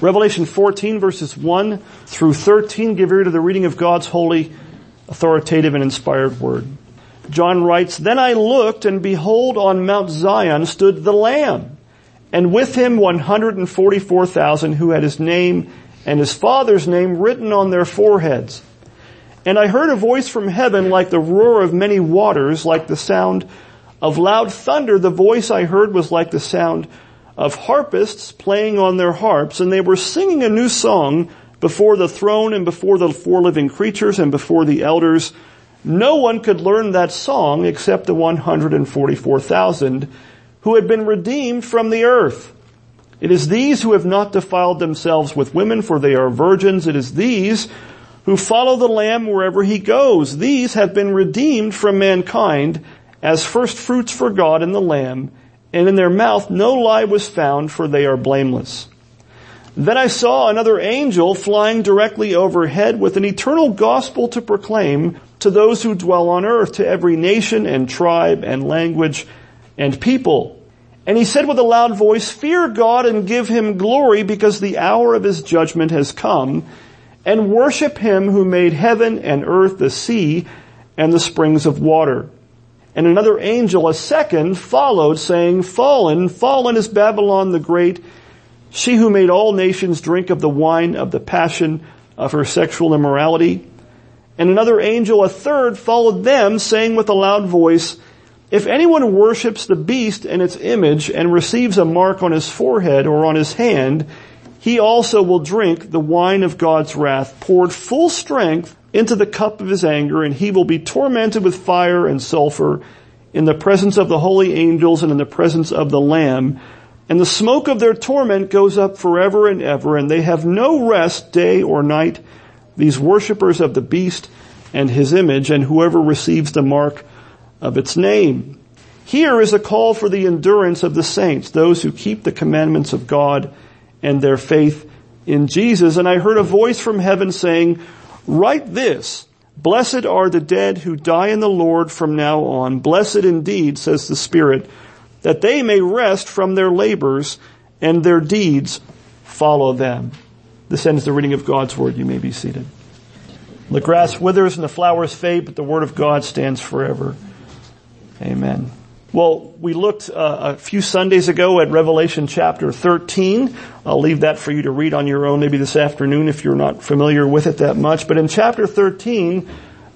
Revelation 14 verses 1 through 13 give ear to the reading of God's holy, authoritative, and inspired word. John writes, Then I looked and behold on Mount Zion stood the Lamb, and with him 144,000 who had his name and his father's name written on their foreheads. And I heard a voice from heaven like the roar of many waters, like the sound of loud thunder. The voice I heard was like the sound of harpists playing on their harps, and they were singing a new song before the throne and before the four living creatures and before the elders. No one could learn that song except the 144,000 who had been redeemed from the earth. It is these who have not defiled themselves with women, for they are virgins. It is these who follow the Lamb wherever he goes. These have been redeemed from mankind as first fruits for God and the Lamb and in their mouth no lie was found, for they are blameless. Then I saw another angel flying directly overhead with an eternal gospel to proclaim to those who dwell on earth, to every nation and tribe and language and people. And he said with a loud voice, fear God and give him glory because the hour of his judgment has come and worship him who made heaven and earth, the sea and the springs of water. And another angel, a second, followed saying, Fallen, fallen is Babylon the Great, she who made all nations drink of the wine of the passion of her sexual immorality. And another angel, a third, followed them saying with a loud voice, if anyone worships the beast and its image and receives a mark on his forehead or on his hand, he also will drink the wine of God's wrath poured full strength into the cup of his anger and he will be tormented with fire and sulfur in the presence of the holy angels and in the presence of the lamb. And the smoke of their torment goes up forever and ever and they have no rest day or night. These worshippers of the beast and his image and whoever receives the mark of its name. Here is a call for the endurance of the saints, those who keep the commandments of God and their faith in Jesus. And I heard a voice from heaven saying, Write this, blessed are the dead who die in the Lord from now on. Blessed indeed, says the Spirit, that they may rest from their labors and their deeds follow them. This ends the reading of God's Word. You may be seated. The grass withers and the flowers fade, but the Word of God stands forever. Amen. Well, we looked uh, a few Sundays ago at Revelation chapter 13. I'll leave that for you to read on your own maybe this afternoon if you're not familiar with it that much. But in chapter 13,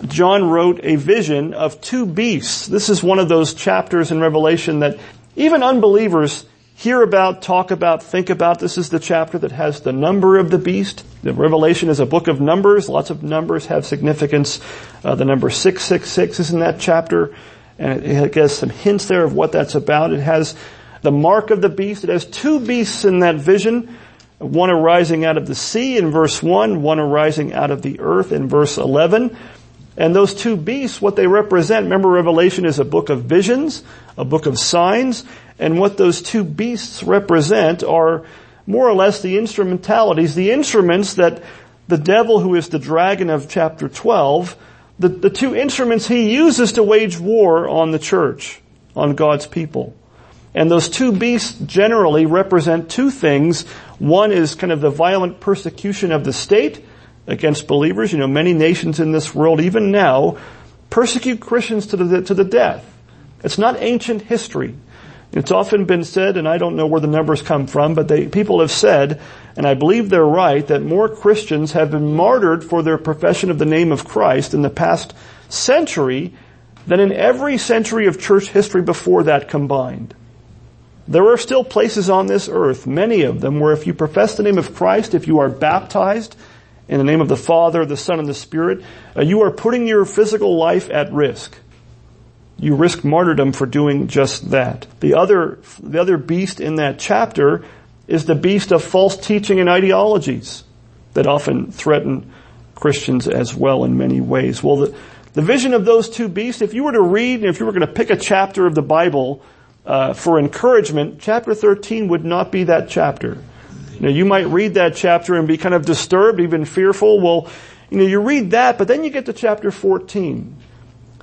John wrote a vision of two beasts. This is one of those chapters in Revelation that even unbelievers hear about, talk about, think about. This is the chapter that has the number of the beast. The Revelation is a book of numbers. Lots of numbers have significance. Uh, the number 666 is in that chapter and it gives some hints there of what that's about. It has the mark of the beast. It has two beasts in that vision. One arising out of the sea in verse 1, one arising out of the earth in verse 11. And those two beasts, what they represent, remember Revelation is a book of visions, a book of signs, and what those two beasts represent are more or less the instrumentalities, the instruments that the devil who is the dragon of chapter 12 the, the two instruments he uses to wage war on the church, on God's people. And those two beasts generally represent two things. One is kind of the violent persecution of the state against believers. You know, many nations in this world, even now, persecute Christians to the, to the death. It's not ancient history. It's often been said, and I don't know where the numbers come from, but they, people have said and I believe they're right, that more Christians have been martyred for their profession of the name of Christ in the past century than in every century of church history before that combined. There are still places on this earth, many of them, where if you profess the name of Christ, if you are baptized in the name of the Father, the Son, and the Spirit, uh, you are putting your physical life at risk. You risk martyrdom for doing just that. The other, the other beast in that chapter is the beast of false teaching and ideologies that often threaten Christians as well in many ways. Well, the, the vision of those two beasts, if you were to read, if you were going to pick a chapter of the Bible uh, for encouragement, chapter 13 would not be that chapter. Know, you might read that chapter and be kind of disturbed, even fearful. Well, you know, you read that, but then you get to chapter 14.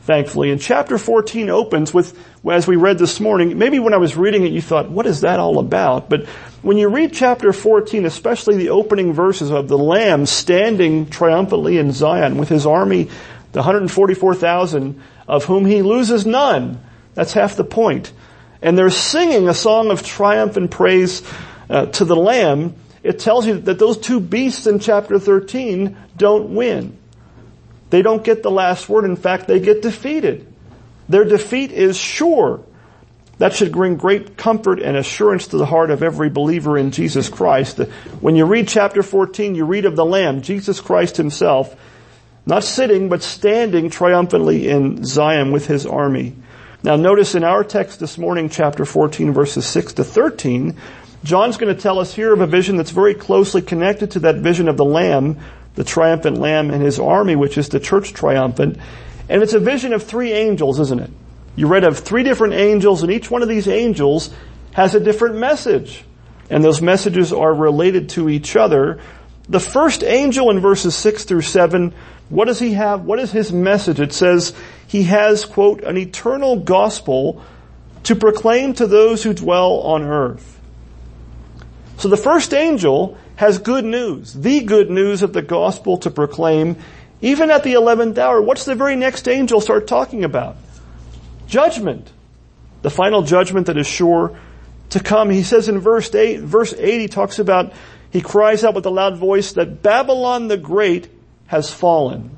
Thankfully. And chapter 14 opens with, as we read this morning, maybe when I was reading it you thought, what is that all about? But when you read chapter 14, especially the opening verses of the Lamb standing triumphantly in Zion with his army, the 144,000 of whom he loses none. That's half the point. And they're singing a song of triumph and praise uh, to the Lamb. It tells you that those two beasts in chapter 13 don't win. They don't get the last word. In fact, they get defeated. Their defeat is sure. That should bring great comfort and assurance to the heart of every believer in Jesus Christ. When you read chapter 14, you read of the Lamb, Jesus Christ himself, not sitting, but standing triumphantly in Zion with his army. Now notice in our text this morning, chapter 14 verses 6 to 13, John's going to tell us here of a vision that's very closely connected to that vision of the Lamb, the triumphant Lamb and his army, which is the church triumphant. And it's a vision of three angels, isn't it? You read of three different angels and each one of these angels has a different message. And those messages are related to each other. The first angel in verses 6 through 7, what does he have? What is his message? It says he has, quote, an eternal gospel to proclaim to those who dwell on earth. So the first angel has good news, the good news of the gospel to proclaim, even at the 11th hour. What's the very next angel start talking about? Judgment. The final judgment that is sure to come. He says in verse 8, verse 8 he talks about, he cries out with a loud voice that Babylon the Great has fallen.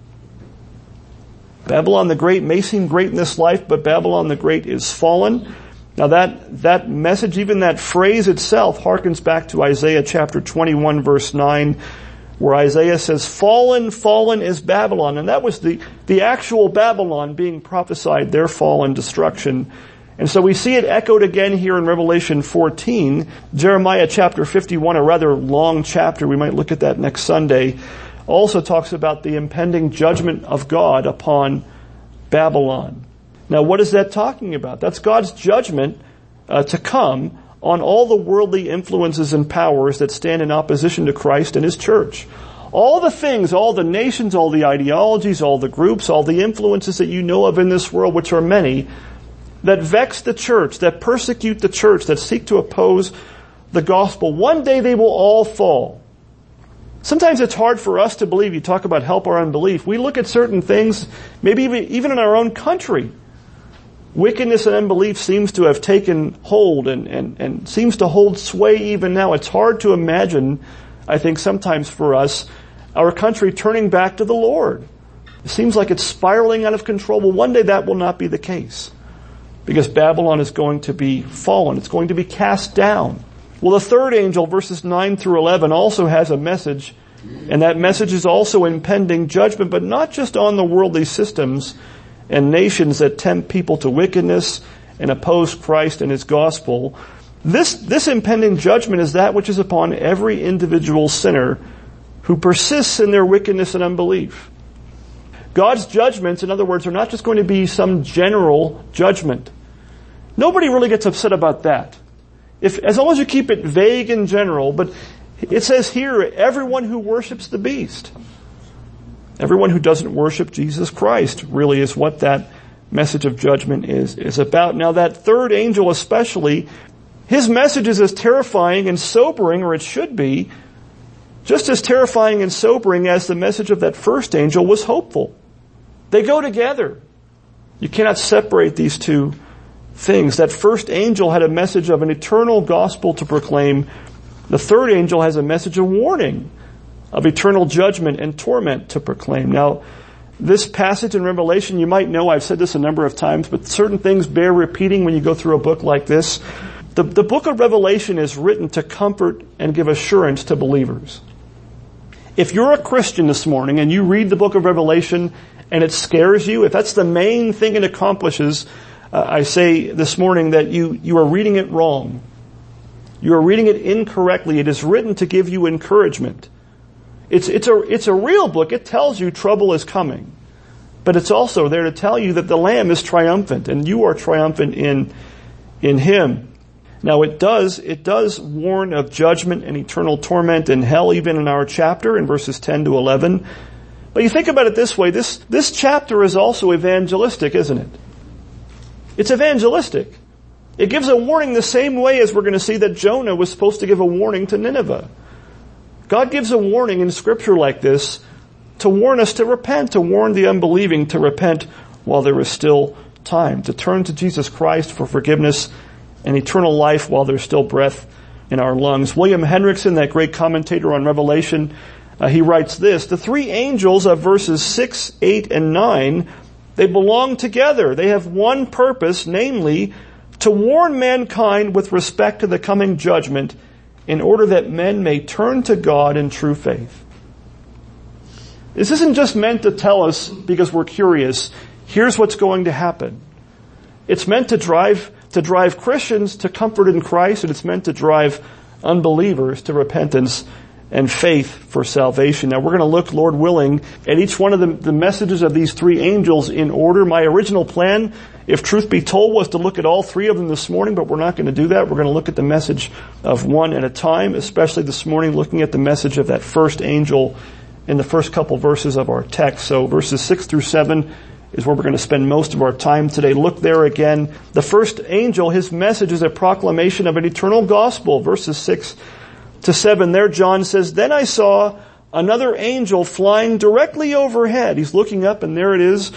Babylon the Great may seem great in this life, but Babylon the Great is fallen. Now that, that message, even that phrase itself harkens back to Isaiah chapter 21 verse 9, where Isaiah says, fallen, fallen is Babylon. And that was the, the actual Babylon being prophesied, their fall and destruction. And so we see it echoed again here in Revelation 14. Jeremiah chapter 51, a rather long chapter, we might look at that next Sunday, also talks about the impending judgment of God upon Babylon. Now what is that talking about? That's God's judgment uh, to come on all the worldly influences and powers that stand in opposition to Christ and His church. All the things, all the nations, all the ideologies, all the groups, all the influences that you know of in this world, which are many, that vex the church, that persecute the church, that seek to oppose the gospel, one day they will all fall. Sometimes it's hard for us to believe. You talk about help our unbelief. We look at certain things, maybe even in our own country, wickedness and unbelief seems to have taken hold and, and, and seems to hold sway even now. It's hard to imagine, I think sometimes for us, our country turning back to the Lord. It seems like it's spiraling out of control. Well, one day that will not be the case. Because Babylon is going to be fallen. It's going to be cast down. Well, the third angel, verses 9 through 11, also has a message. And that message is also impending judgment, but not just on the worldly systems, and nations that tempt people to wickedness and oppose Christ and His gospel. This, this impending judgment is that which is upon every individual sinner who persists in their wickedness and unbelief. God's judgments, in other words, are not just going to be some general judgment. Nobody really gets upset about that. If, as long as you keep it vague and general, but it says here, everyone who worships the beast. Everyone who doesn't worship Jesus Christ really is what that message of judgment is, is about. Now that third angel especially, his message is as terrifying and sobering, or it should be, just as terrifying and sobering as the message of that first angel was hopeful. They go together. You cannot separate these two things. That first angel had a message of an eternal gospel to proclaim. The third angel has a message of warning of eternal judgment and torment to proclaim. Now, this passage in Revelation, you might know, I've said this a number of times, but certain things bear repeating when you go through a book like this. The, the book of Revelation is written to comfort and give assurance to believers. If you're a Christian this morning and you read the book of Revelation and it scares you, if that's the main thing it accomplishes, uh, I say this morning that you, you are reading it wrong. You are reading it incorrectly. It is written to give you encouragement. It's, it's a, it's a real book. It tells you trouble is coming. But it's also there to tell you that the Lamb is triumphant and you are triumphant in, in Him. Now it does, it does warn of judgment and eternal torment in hell even in our chapter in verses 10 to 11. But you think about it this way, this, this chapter is also evangelistic, isn't it? It's evangelistic. It gives a warning the same way as we're going to see that Jonah was supposed to give a warning to Nineveh. God gives a warning in scripture like this to warn us to repent, to warn the unbelieving to repent while there is still time, to turn to Jesus Christ for forgiveness and eternal life while there's still breath in our lungs. William Hendriksen, that great commentator on Revelation, uh, he writes this, the three angels of verses 6, 8, and 9, they belong together. They have one purpose, namely, to warn mankind with respect to the coming judgment in order that men may turn to God in true faith. This isn't just meant to tell us because we're curious, here's what's going to happen. It's meant to drive, to drive Christians to comfort in Christ and it's meant to drive unbelievers to repentance and faith for salvation. Now we're going to look, Lord willing, at each one of the, the, messages of these three angels in order. My original plan, if truth be told, was to look at all three of them this morning, but we're not going to do that. We're going to look at the message of one at a time, especially this morning looking at the message of that first angel in the first couple verses of our text. So verses six through seven is where we're going to spend most of our time today. Look there again. The first angel, his message is a proclamation of an eternal gospel. Verses six to 7 there, John says, Then I saw another angel flying directly overhead. He's looking up and there it is,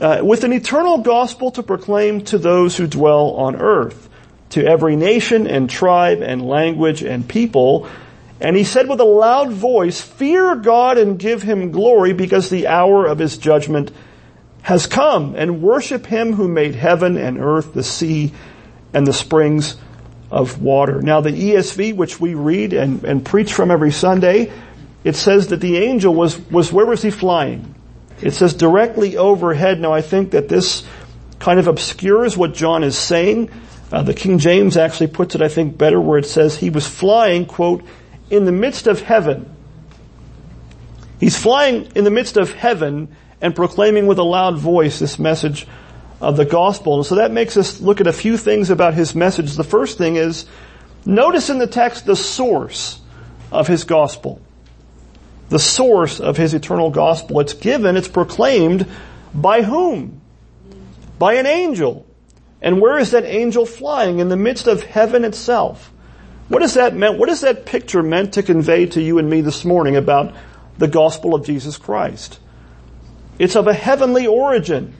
uh, with an eternal gospel to proclaim to those who dwell on earth, to every nation and tribe and language and people. And he said with a loud voice, Fear God and give him glory because the hour of his judgment has come and worship him who made heaven and earth, the sea and the springs of water. Now the ESV, which we read and, and preach from every Sunday, it says that the angel was, was, where was he flying? It says directly overhead. Now I think that this kind of obscures what John is saying. Uh, the King James actually puts it, I think, better where it says he was flying, quote, in the midst of heaven. He's flying in the midst of heaven and proclaiming with a loud voice this message of the gospel. And so that makes us look at a few things about his message. The first thing is, notice in the text the source of his gospel. The source of his eternal gospel. It's given, it's proclaimed by whom? By an angel. And where is that angel flying? In the midst of heaven itself. What is that meant? What is that picture meant to convey to you and me this morning about the gospel of Jesus Christ? It's of a heavenly origin.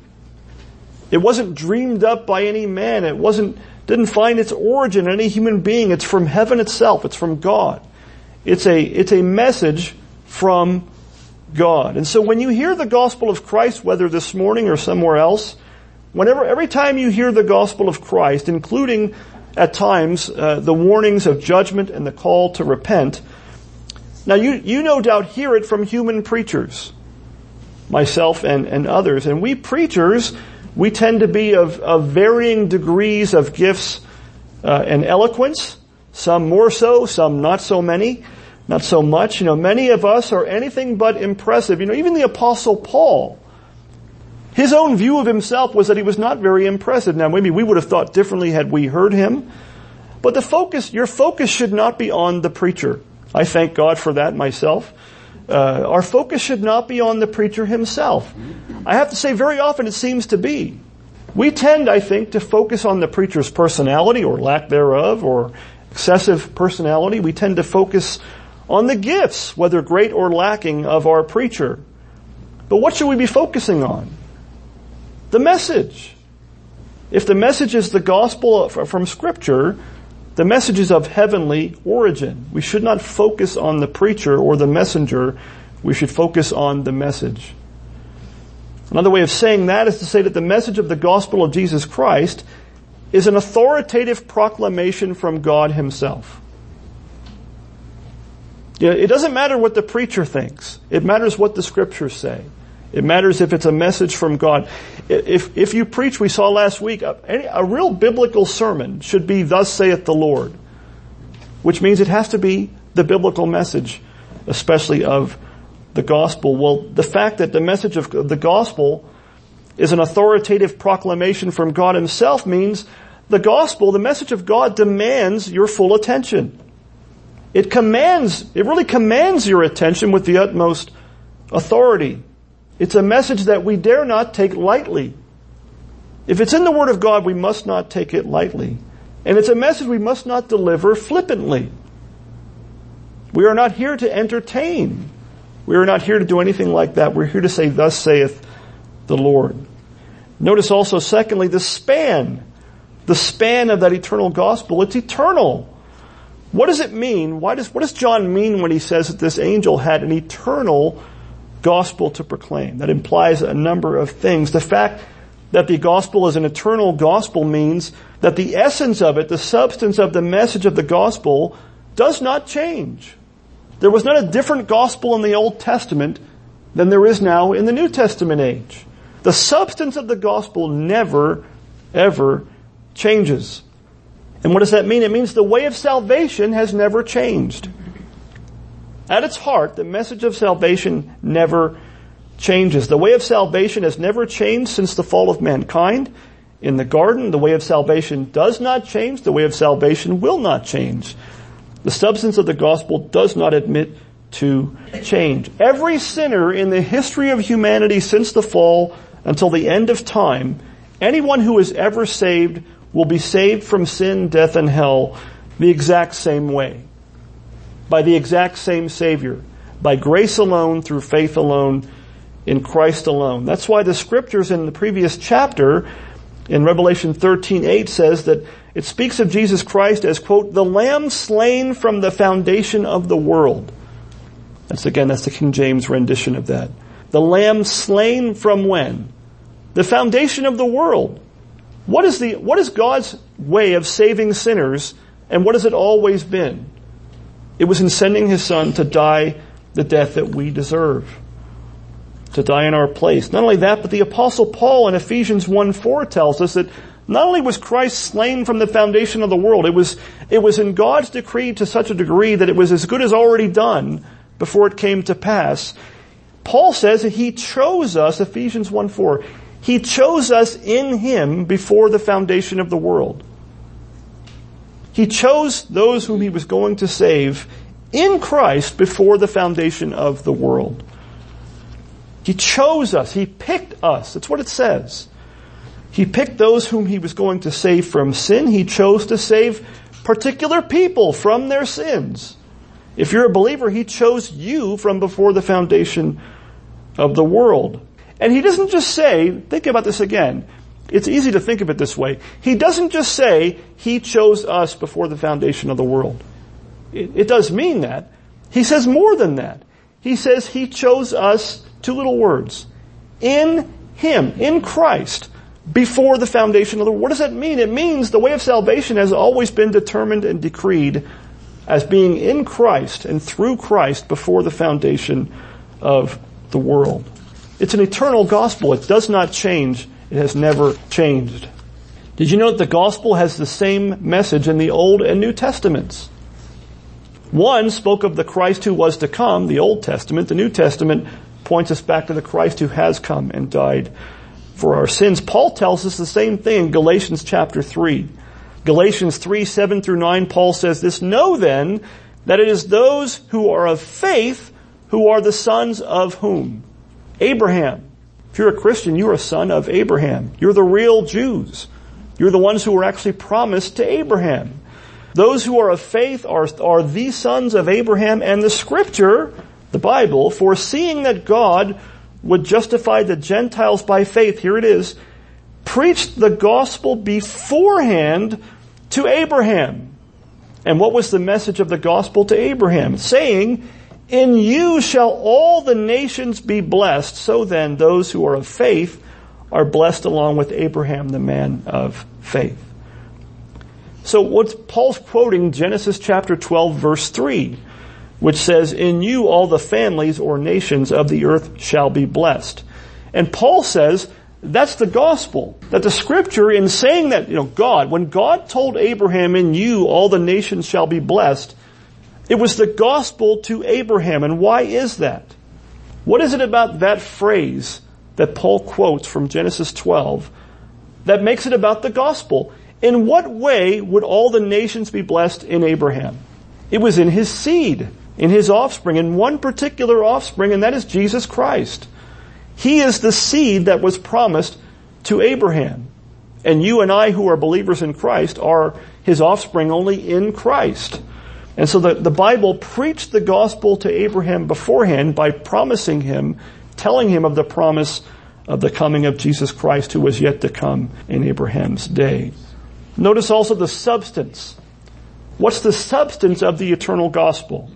It wasn't dreamed up by any man. It wasn't, didn't find its origin in any human being. It's from heaven itself. It's from God. It's a, it's a message from God. And so when you hear the gospel of Christ, whether this morning or somewhere else, whenever, every time you hear the gospel of Christ, including at times uh, the warnings of judgment and the call to repent, now you, you no doubt hear it from human preachers, myself and, and others. And we preachers, we tend to be of, of varying degrees of gifts uh, and eloquence, some more so, some not so many, not so much. You know, many of us are anything but impressive. You know, even the apostle Paul, his own view of himself was that he was not very impressive. Now maybe we would have thought differently had we heard him. But the focus, your focus should not be on the preacher. I thank God for that myself. Uh, our focus should not be on the preacher himself. I have to say very often it seems to be. We tend, I think, to focus on the preacher's personality or lack thereof or excessive personality. We tend to focus on the gifts, whether great or lacking, of our preacher. But what should we be focusing on? The message. If the message is the gospel from scripture, the message is of heavenly origin. We should not focus on the preacher or the messenger. We should focus on the message. Another way of saying that is to say that the message of the gospel of Jesus Christ is an authoritative proclamation from God himself. It doesn't matter what the preacher thinks. It matters what the scriptures say. It matters if it's a message from God. If, if you preach, we saw last week, a, a real biblical sermon should be, thus saith the Lord. Which means it has to be the biblical message, especially of the gospel. Well, the fact that the message of the gospel is an authoritative proclamation from God himself means the gospel, the message of God demands your full attention. It commands, it really commands your attention with the utmost authority. It's a message that we dare not take lightly. If it's in the Word of God, we must not take it lightly. And it's a message we must not deliver flippantly. We are not here to entertain. We are not here to do anything like that. We're here to say, thus saith the Lord. Notice also, secondly, the span. The span of that eternal gospel. It's eternal. What does it mean? Why does, what does John mean when he says that this angel had an eternal gospel to proclaim? That implies a number of things. The fact that the gospel is an eternal gospel means that the essence of it, the substance of the message of the gospel, does not change. There was not a different gospel in the Old Testament than there is now in the New Testament age. The substance of the gospel never, ever changes. And what does that mean? It means the way of salvation has never changed. At its heart, the message of salvation never changes. The way of salvation has never changed since the fall of mankind. In the garden, the way of salvation does not change. The way of salvation will not change. The substance of the gospel does not admit to change. Every sinner in the history of humanity since the fall until the end of time, anyone who is ever saved will be saved from sin, death, and hell the exact same way. By the exact same Savior. By grace alone, through faith alone, in Christ alone. That's why the scriptures in the previous chapter in Revelation 13:8 says that it speaks of Jesus Christ as quote the lamb slain from the foundation of the world. That's again that's the King James rendition of that. The lamb slain from when? The foundation of the world. What is the what is God's way of saving sinners and what has it always been? It was in sending his son to die the death that we deserve to die in our place. Not only that, but the apostle Paul in Ephesians 1 4 tells us that not only was Christ slain from the foundation of the world, it was, it was in God's decree to such a degree that it was as good as already done before it came to pass. Paul says that he chose us, Ephesians 1 4, he chose us in him before the foundation of the world. He chose those whom he was going to save in Christ before the foundation of the world. He chose us. He picked us. That's what it says. He picked those whom he was going to save from sin. He chose to save particular people from their sins. If you're a believer, he chose you from before the foundation of the world. And he doesn't just say, think about this again. It's easy to think of it this way. He doesn't just say, he chose us before the foundation of the world. It, it does mean that. He says more than that. He says he chose us Two little words. In Him, in Christ, before the foundation of the world. What does that mean? It means the way of salvation has always been determined and decreed as being in Christ and through Christ before the foundation of the world. It's an eternal gospel. It does not change. It has never changed. Did you know that the gospel has the same message in the Old and New Testaments? One spoke of the Christ who was to come, the Old Testament. The New Testament points us back to the Christ who has come and died for our sins. Paul tells us the same thing in Galatians chapter 3. Galatians 3, 7 through 9, Paul says this, Know then that it is those who are of faith who are the sons of whom? Abraham. If you're a Christian, you're a son of Abraham. You're the real Jews. You're the ones who were actually promised to Abraham. Those who are of faith are, are the sons of Abraham and the scripture the Bible, foreseeing that God would justify the Gentiles by faith, here it is, preached the gospel beforehand to Abraham. And what was the message of the gospel to Abraham? Saying, in you shall all the nations be blessed. So then, those who are of faith are blessed along with Abraham, the man of faith. So what's Paul's quoting Genesis chapter 12 verse 3 which says, in you all the families or nations of the earth shall be blessed. And Paul says, that's the gospel. That the scripture in saying that, you know, God, when God told Abraham, in you all the nations shall be blessed, it was the gospel to Abraham. And why is that? What is it about that phrase that Paul quotes from Genesis 12 that makes it about the gospel? In what way would all the nations be blessed in Abraham? It was in his seed. in his offspring, in one particular offspring, and that is Jesus Christ. He is the seed that was promised to Abraham. And you and I who are believers in Christ are his offspring only in Christ. And so the, the Bible preached the gospel to Abraham beforehand by promising him, telling him of the promise of the coming of Jesus Christ who was yet to come in Abraham's day. Notice also the substance. What's the substance of the eternal gospel?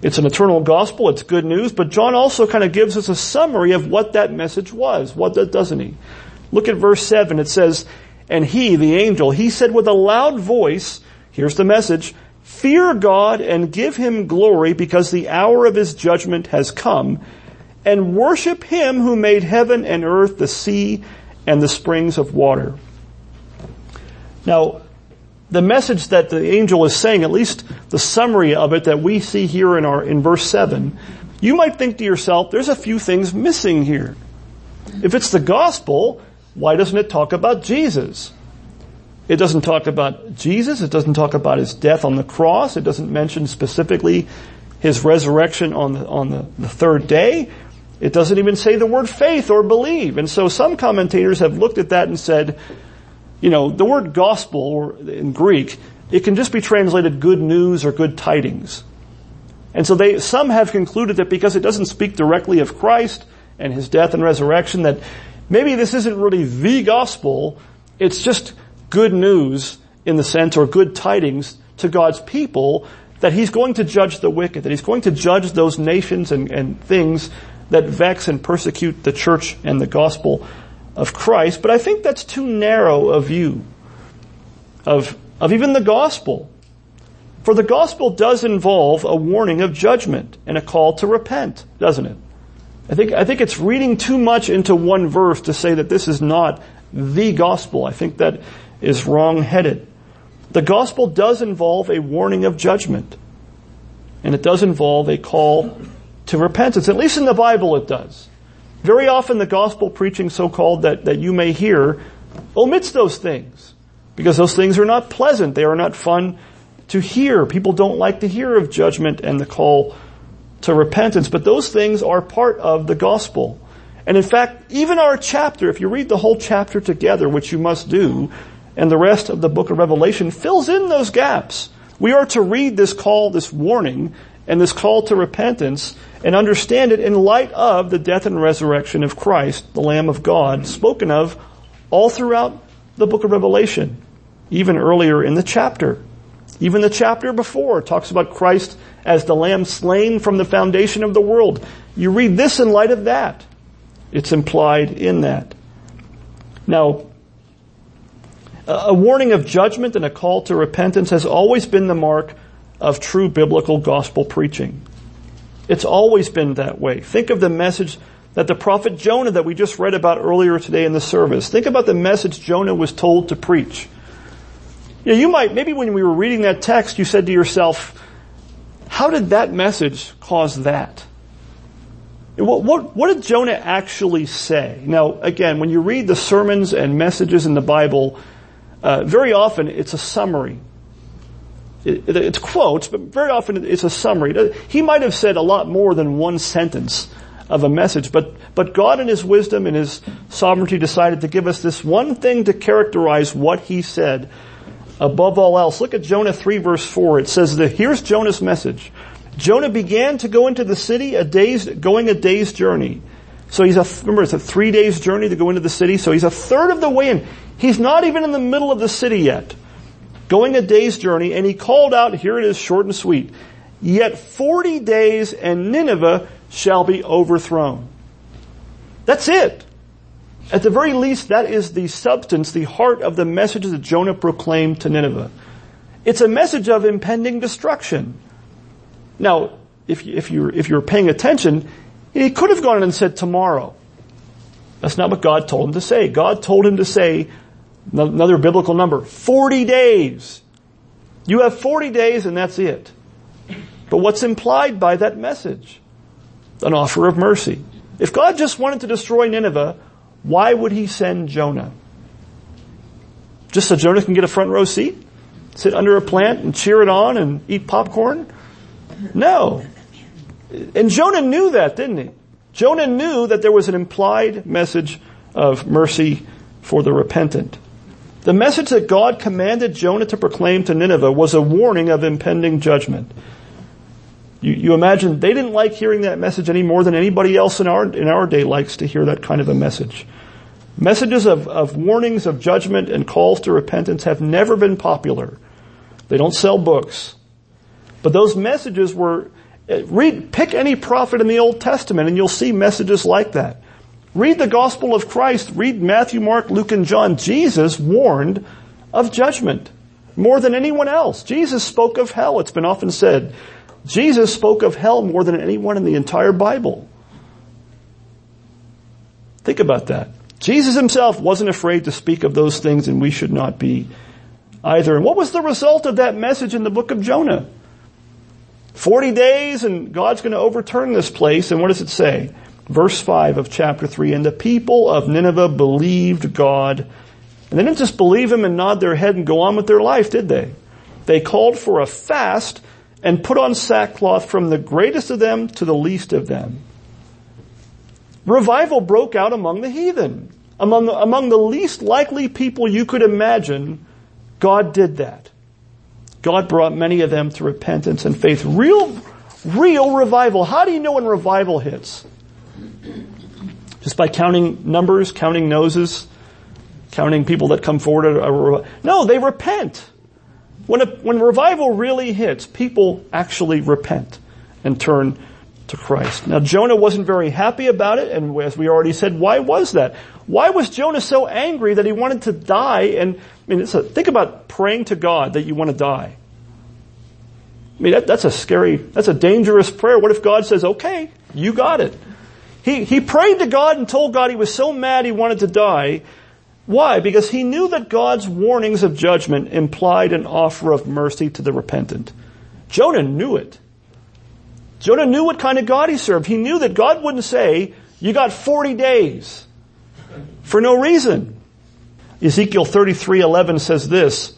It's an eternal gospel, it's good news, but John also kind of gives us a summary of what that message was. What doesn't he? Look at verse 7. It says, And he, the angel, he said with a loud voice, here's the message, Fear God and give him glory because the hour of his judgment has come, and worship him who made heaven and earth, the sea, and the springs of water. Now, the message that the angel is saying, at least the summary of it that we see here in our, in verse 7, you might think to yourself, there's a few things missing here. If it's the gospel, why doesn't it talk about Jesus? It doesn't talk about Jesus. It doesn't talk about his death on the cross. It doesn't mention specifically his resurrection on the, on the, the third day. It doesn't even say the word faith or believe. And so some commentators have looked at that and said, you know, the word gospel in Greek, it can just be translated good news or good tidings. And so they, some have concluded that because it doesn't speak directly of Christ and his death and resurrection, that maybe this isn't really the gospel, it's just good news in the sense, or good tidings to God's people, that he's going to judge the wicked, that he's going to judge those nations and, and things that vex and persecute the church and the gospel of Christ, but I think that's too narrow a view of, of even the gospel. For the gospel does involve a warning of judgment and a call to repent, doesn't it? I think, I think it's reading too much into one verse to say that this is not the gospel. I think that is wrong-headed. The gospel does involve a warning of judgment. And it does involve a call to repentance. At least in the Bible it does. Very often the gospel preaching so-called that, that you may hear omits those things because those things are not pleasant. They are not fun to hear. People don't like to hear of judgment and the call to repentance, but those things are part of the gospel. And in fact, even our chapter, if you read the whole chapter together, which you must do, and the rest of the book of Revelation fills in those gaps. We are to read this call, this warning, and this call to repentance and understand it in light of the death and resurrection of Christ, the Lamb of God, spoken of all throughout the book of Revelation, even earlier in the chapter. Even the chapter before talks about Christ as the Lamb slain from the foundation of the world. You read this in light of that. It's implied in that. Now, a warning of judgment and a call to repentance has always been the mark of true biblical gospel preaching. It's always been that way. Think of the message that the prophet Jonah that we just read about earlier today in the service. Think about the message Jonah was told to preach. You, know, you might, maybe when we were reading that text, you said to yourself, how did that message cause that? What, what, what did Jonah actually say? Now, again, when you read the sermons and messages in the Bible, uh, very often it's a summary it, it, it's quotes, but very often it's a summary. He might have said a lot more than one sentence of a message, but, but God in His wisdom and His sovereignty decided to give us this one thing to characterize what He said above all else. Look at Jonah 3 verse 4. It says that here's Jonah's message. Jonah began to go into the city a day's, going a day's journey. So he's a, remember it's a three days journey to go into the city, so he's a third of the way in. He's not even in the middle of the city yet going a day's journey, and he called out, here it is short and sweet, yet 40 days and Nineveh shall be overthrown. That's it. At the very least, that is the substance, the heart of the message that Jonah proclaimed to Nineveh. It's a message of impending destruction. Now, if, if, you're, if you're paying attention, he could have gone and said tomorrow. That's not what God told him to say. God told him to say, Another biblical number. 40 days. You have 40 days and that's it. But what's implied by that message? An offer of mercy. If God just wanted to destroy Nineveh, why would he send Jonah? Just so Jonah can get a front row seat? Sit under a plant and cheer it on and eat popcorn? No. And Jonah knew that, didn't he? Jonah knew that there was an implied message of mercy for the repentant. The message that God commanded Jonah to proclaim to Nineveh was a warning of impending judgment. You, you, imagine they didn't like hearing that message any more than anybody else in our, in our day likes to hear that kind of a message. Messages of, of warnings of judgment and calls to repentance have never been popular. They don't sell books. But those messages were, read, pick any prophet in the Old Testament and you'll see messages like that. Read the Gospel of Christ, read Matthew, Mark, Luke, and John. Jesus warned of judgment more than anyone else. Jesus spoke of hell. It's been often said. Jesus spoke of hell more than anyone in the entire Bible. Think about that. Jesus himself wasn't afraid to speak of those things and we should not be either. And what was the result of that message in the book of Jonah? 40 days and God's going to overturn this place. And what does it say? Verse 5 of chapter 3. And the people of Nineveh believed God. And they didn't just believe him and nod their head and go on with their life, did they? They called for a fast and put on sackcloth from the greatest of them to the least of them. Revival broke out among the heathen. Among among the least likely people you could imagine, God did that. God brought many of them to repentance and faith. Real, real revival. How do you know when revival hits? Just by counting numbers, counting noses, counting people that come forward. No, they repent. When, a, when revival really hits, people actually repent and turn to Christ. Now Jonah wasn't very happy about it, and as we already said, why was that? Why was Jonah so angry that he wanted to die? And I mean, think about praying to God that you want to die. I mean, that, that's a scary, that's a dangerous prayer. What if God says, okay, you got it? He, he prayed to God and told God he was so mad he wanted to die why? Because he knew that God's warnings of judgment implied an offer of mercy to the repentant. Jonah knew it. Jonah knew what kind of God he served. He knew that God wouldn't say, you got 40 days for no reason. Ezekiel 33:11 says this.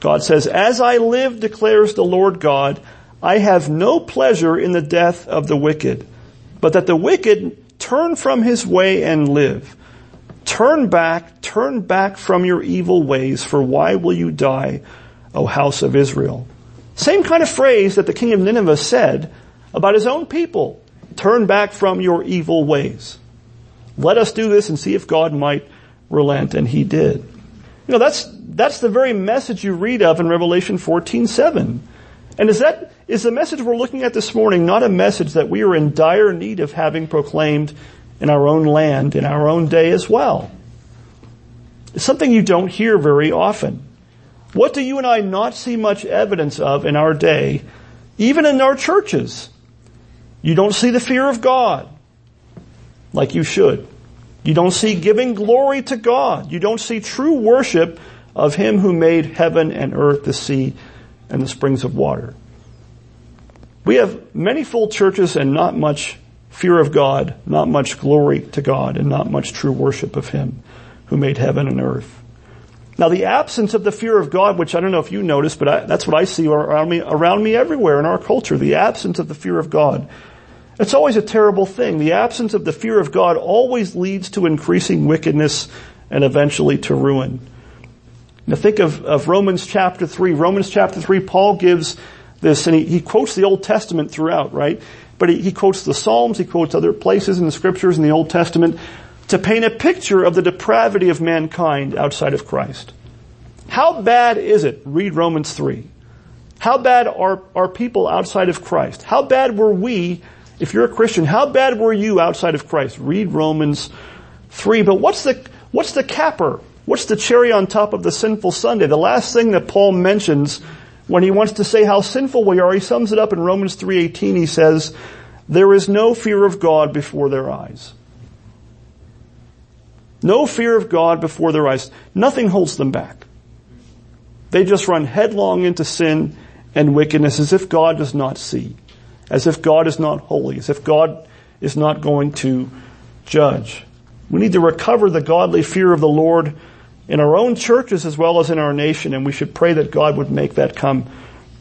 God says, "As I live declares the Lord God, I have no pleasure in the death of the wicked, but that the wicked turn from his way and live." Turn back, turn back from your evil ways, for why will you die, O house of Israel? Same kind of phrase that the king of Nineveh said about his own people. Turn back from your evil ways. Let us do this and see if God might relent, and he did. You know, that's, that's the very message you read of in Revelation 14, 7. And is that, is the message we're looking at this morning not a message that we are in dire need of having proclaimed in our own land, in our own day as well. It's something you don't hear very often. What do you and I not see much evidence of in our day, even in our churches? You don't see the fear of God like you should. You don't see giving glory to God. You don't see true worship of Him who made heaven and earth, the sea, and the springs of water. We have many full churches and not much fear of God, not much glory to God, and not much true worship of Him who made heaven and earth. Now the absence of the fear of God, which I don't know if you notice, but I, that's what I see around me, around me everywhere in our culture, the absence of the fear of God. It's always a terrible thing. The absence of the fear of God always leads to increasing wickedness and eventually to ruin. Now think of, of Romans chapter 3. Romans chapter 3, Paul gives this, and he, he quotes the Old Testament throughout, right? but he, he quotes the Psalms, he quotes other places in the scriptures in the Old Testament to paint a picture of the depravity of mankind outside of Christ. How bad is it? Read Romans 3. How bad are, are people outside of Christ? How bad were we, if you're a Christian, how bad were you outside of Christ? Read Romans 3. But what's the, what's the capper? What's the cherry on top of the sinful sundae? The last thing that Paul mentions when he wants to say how sinful we are, he sums it up in Romans 3.18. He says, there is no fear of God before their eyes. No fear of God before their eyes. Nothing holds them back. They just run headlong into sin and wickedness as if God does not see, as if God is not holy, as if God is not going to judge. We need to recover the godly fear of the Lord in our own churches as well as in our nation, and we should pray that God would make that come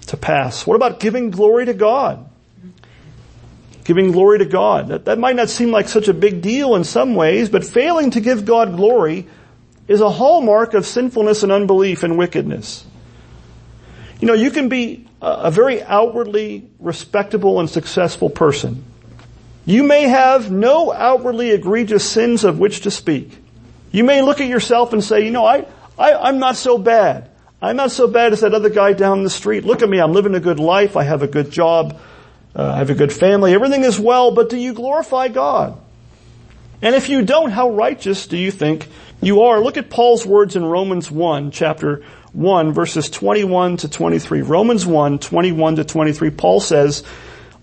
to pass. What about giving glory to God? giving glory to God. That, that might not seem like such a big deal in some ways, but failing to give God glory is a hallmark of sinfulness and unbelief and wickedness. You know, you can be a very outwardly respectable and successful person. You may have no outwardly egregious sins of which to speak. You may look at yourself and say, you know, I, I, I'm not so bad. I'm not so bad as that other guy down the street. Look at me. I'm living a good life. I have a good job. Uh, I have a good family. Everything is well, but do you glorify God? And if you don't, how righteous do you think you are? Look at Paul's words in Romans 1, chapter 1, verses 21 to 23. Romans 1, 21 to 23, Paul says,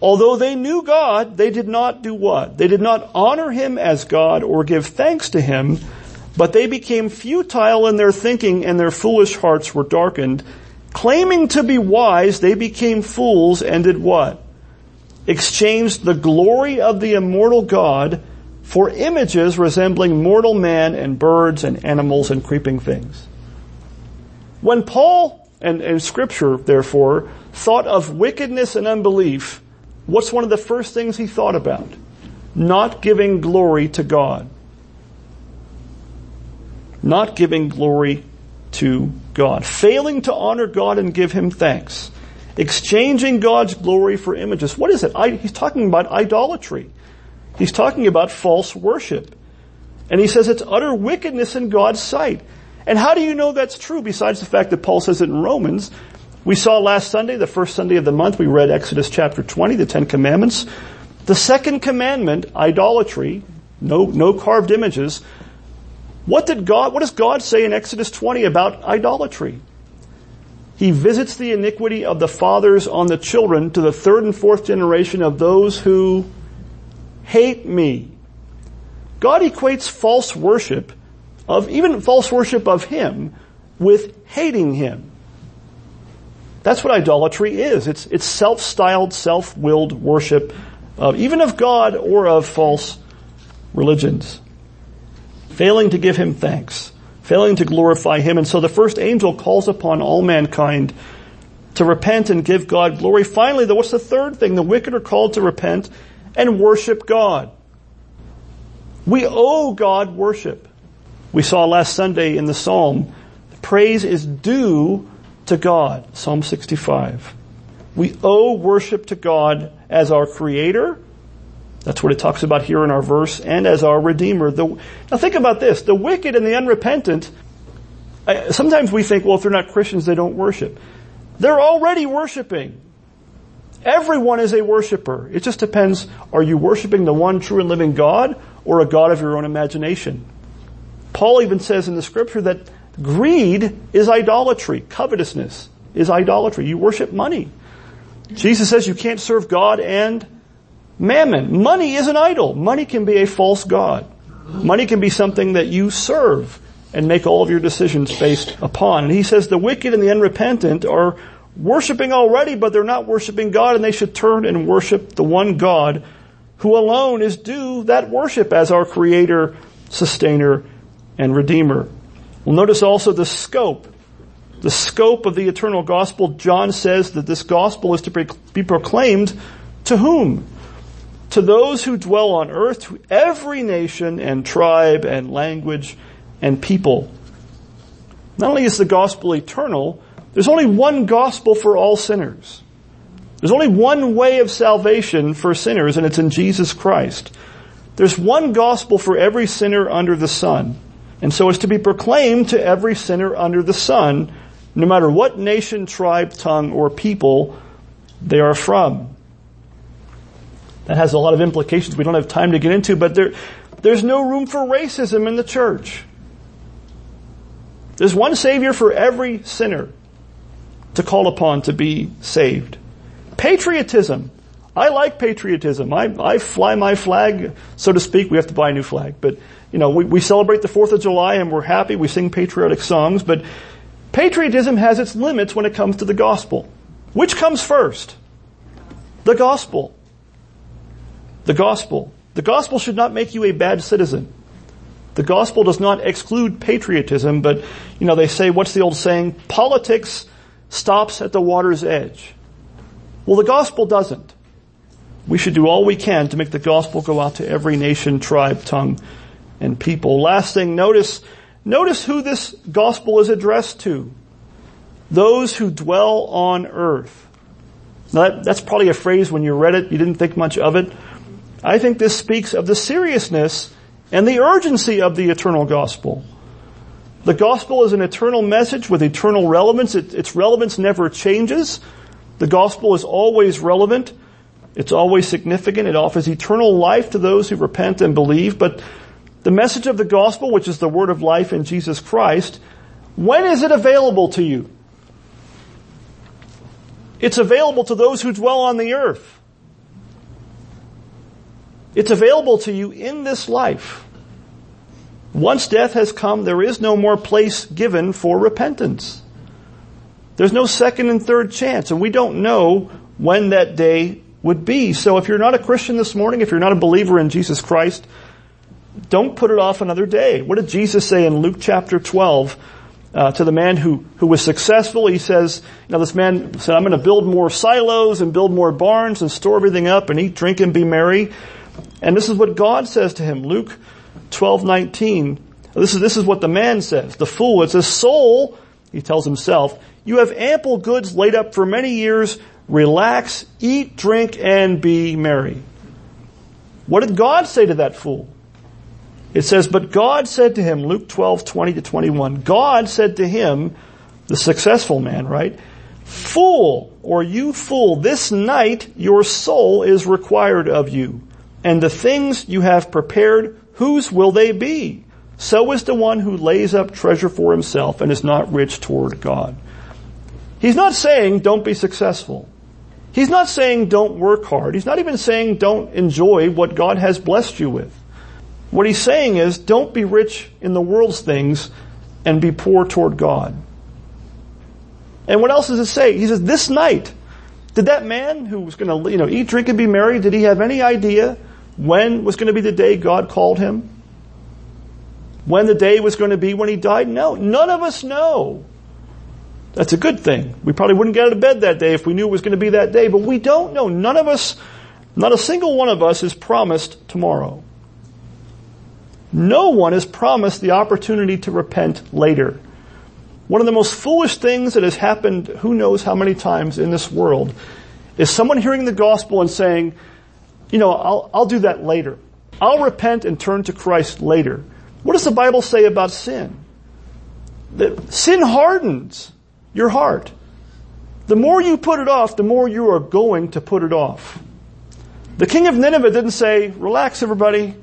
Although they knew God, they did not do what? They did not honor Him as God or give thanks to Him, but they became futile in their thinking and their foolish hearts were darkened. Claiming to be wise, they became fools and did what? Exchanged the glory of the immortal God for images resembling mortal man and birds and animals and creeping things. When Paul and, and scripture, therefore, thought of wickedness and unbelief, what's one of the first things he thought about? Not giving glory to God not giving glory to God, failing to honor God and give Him thanks, exchanging God's glory for images. What is it? I, he's talking about idolatry. He's talking about false worship. And he says it's utter wickedness in God's sight. And how do you know that's true besides the fact that Paul says it in Romans? We saw last Sunday, the first Sunday of the month, we read Exodus chapter 20, the Ten Commandments. The second commandment, idolatry, no, no carved images, what did God, what does God say in Exodus 20 about idolatry? He visits the iniquity of the fathers on the children to the third and fourth generation of those who hate me. God equates false worship of, even false worship of Him with hating Him. That's what idolatry is. It's, it's self-styled, self-willed worship of, even of God or of false religions failing to give him thanks, failing to glorify him. And so the first angel calls upon all mankind to repent and give God glory. Finally, though, what's the third thing? The wicked are called to repent and worship God. We owe God worship. We saw last Sunday in the Psalm, praise is due to God. Psalm 65. We owe worship to God as our creator, that's what it talks about here in our verse, and as our Redeemer. The, now think about this. The wicked and the unrepentant, sometimes we think, well, if they're not Christians, they don't worship. They're already worshiping. Everyone is a worshiper. It just depends, are you worshiping the one true and living God, or a God of your own imagination? Paul even says in the scripture that greed is idolatry. Covetousness is idolatry. You worship money. Jesus says you can't serve God and Mammon. Money is an idol. Money can be a false God. Money can be something that you serve and make all of your decisions based upon. And he says the wicked and the unrepentant are worshiping already, but they're not worshiping God and they should turn and worship the one God who alone is due that worship as our creator, sustainer, and redeemer. We'll notice also the scope. The scope of the eternal gospel. John says that this gospel is to be proclaimed to whom? to those who dwell on earth, to every nation and tribe and language and people. Not only is the gospel eternal, there's only one gospel for all sinners. There's only one way of salvation for sinners, and it's in Jesus Christ. There's one gospel for every sinner under the sun. And so it's to be proclaimed to every sinner under the sun, no matter what nation, tribe, tongue, or people they are from. That has a lot of implications we don't have time to get into, but there, there's no room for racism in the church. There's one Savior for every sinner to call upon to be saved. Patriotism. I like patriotism. I, I fly my flag, so to speak. We have to buy a new flag, but you know, we, we celebrate the 4th of July and we're happy. We sing patriotic songs, but patriotism has its limits when it comes to the gospel. Which comes first? The gospel. The gospel. The gospel should not make you a bad citizen. The gospel does not exclude patriotism, but, you know, they say, what's the old saying? Politics stops at the water's edge. Well, the gospel doesn't. We should do all we can to make the gospel go out to every nation, tribe, tongue, and people. Last thing, notice, notice who this gospel is addressed to. Those who dwell on earth. Now that, that's probably a phrase when you read it, you didn't think much of it. I think this speaks of the seriousness and the urgency of the eternal gospel. The gospel is an eternal message with eternal relevance. It, its relevance never changes. The gospel is always relevant. It's always significant. It offers eternal life to those who repent and believe. But the message of the gospel, which is the word of life in Jesus Christ, when is it available to you? It's available to those who dwell on the earth. It's available to you in this life. Once death has come, there is no more place given for repentance. There's no second and third chance, and we don't know when that day would be. So if you're not a Christian this morning, if you're not a believer in Jesus Christ, don't put it off another day. What did Jesus say in Luke chapter 12 uh, to the man who, who was successful? He says, know, this man said, I'm going to build more silos and build more barns and store everything up and eat, drink, and be merry. And this is what God says to him. Luke 12, 19. This is, this is what the man says. The fool, it's a soul, he tells himself, you have ample goods laid up for many years. Relax, eat, drink, and be merry. What did God say to that fool? It says, but God said to him, Luke 12, 20 to 21, God said to him, the successful man, right? Fool, or you fool, this night your soul is required of you. And the things you have prepared, whose will they be? So is the one who lays up treasure for himself and is not rich toward God. He's not saying don't be successful. He's not saying don't work hard. He's not even saying don't enjoy what God has blessed you with. What he's saying is don't be rich in the world's things and be poor toward God. And what else does it say? He says, this night, did that man who was going to, you know, eat, drink, and be merry, did he have any idea when was going to be the day God called him? When the day was going to be when he died? No, none of us know. That's a good thing. We probably wouldn't get out of bed that day if we knew it was going to be that day, but we don't know. None of us, not a single one of us is promised tomorrow. No one is promised the opportunity to repent later. One of the most foolish things that has happened, who knows how many times in this world, is someone hearing the gospel and saying, you know, I'll, I'll do that later. I'll repent and turn to Christ later. What does the Bible say about sin? That sin hardens your heart. The more you put it off, the more you are going to put it off. The king of Nineveh didn't say, relax everybody.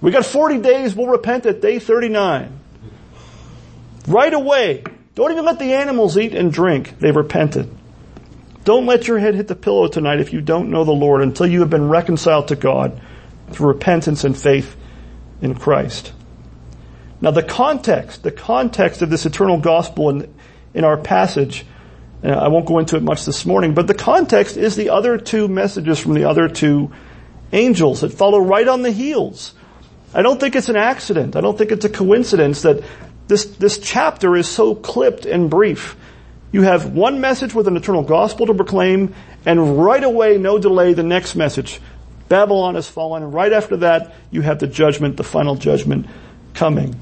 We got 40 days, we'll repent at day 39. Right away. Don't even let the animals eat and drink. They repented. Don't let your head hit the pillow tonight if you don't know the Lord until you have been reconciled to God through repentance and faith in Christ. Now the context, the context of this eternal gospel in, in our passage, uh, I won't go into it much this morning, but the context is the other two messages from the other two angels that follow right on the heels. I don't think it's an accident. I don't think it's a coincidence that this, this chapter is so clipped and brief. You have one message with an eternal gospel to proclaim, and right away, no delay, the next message. Babylon has fallen, and right after that, you have the judgment, the final judgment coming.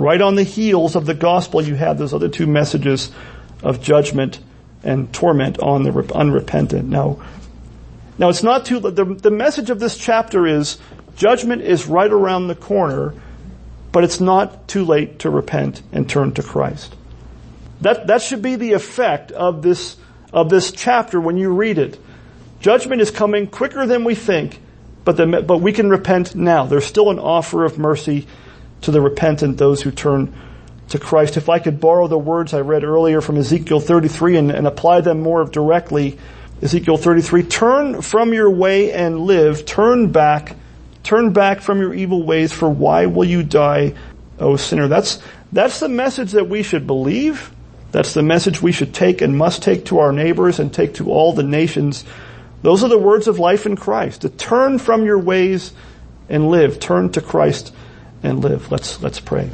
Right on the heels of the gospel, you have those other two messages of judgment and torment on the unrepentant. Now, now it's not too, the, the message of this chapter is judgment is right around the corner, but it's not too late to repent and turn to Christ. That, that should be the effect of this, of this chapter when you read it. Judgment is coming quicker than we think, but, the, but we can repent now. There's still an offer of mercy to the repentant, those who turn to Christ. If I could borrow the words I read earlier from Ezekiel 33 and, and apply them more directly, Ezekiel 33, turn from your way and live, turn back, turn back from your evil ways, for why will you die, O sinner? That's, that's the message that we should believe that's the message we should take and must take to our neighbors and take to all the nations. Those are the words of life in Christ. To turn from your ways and live. Turn to Christ and live. Let's, let's pray.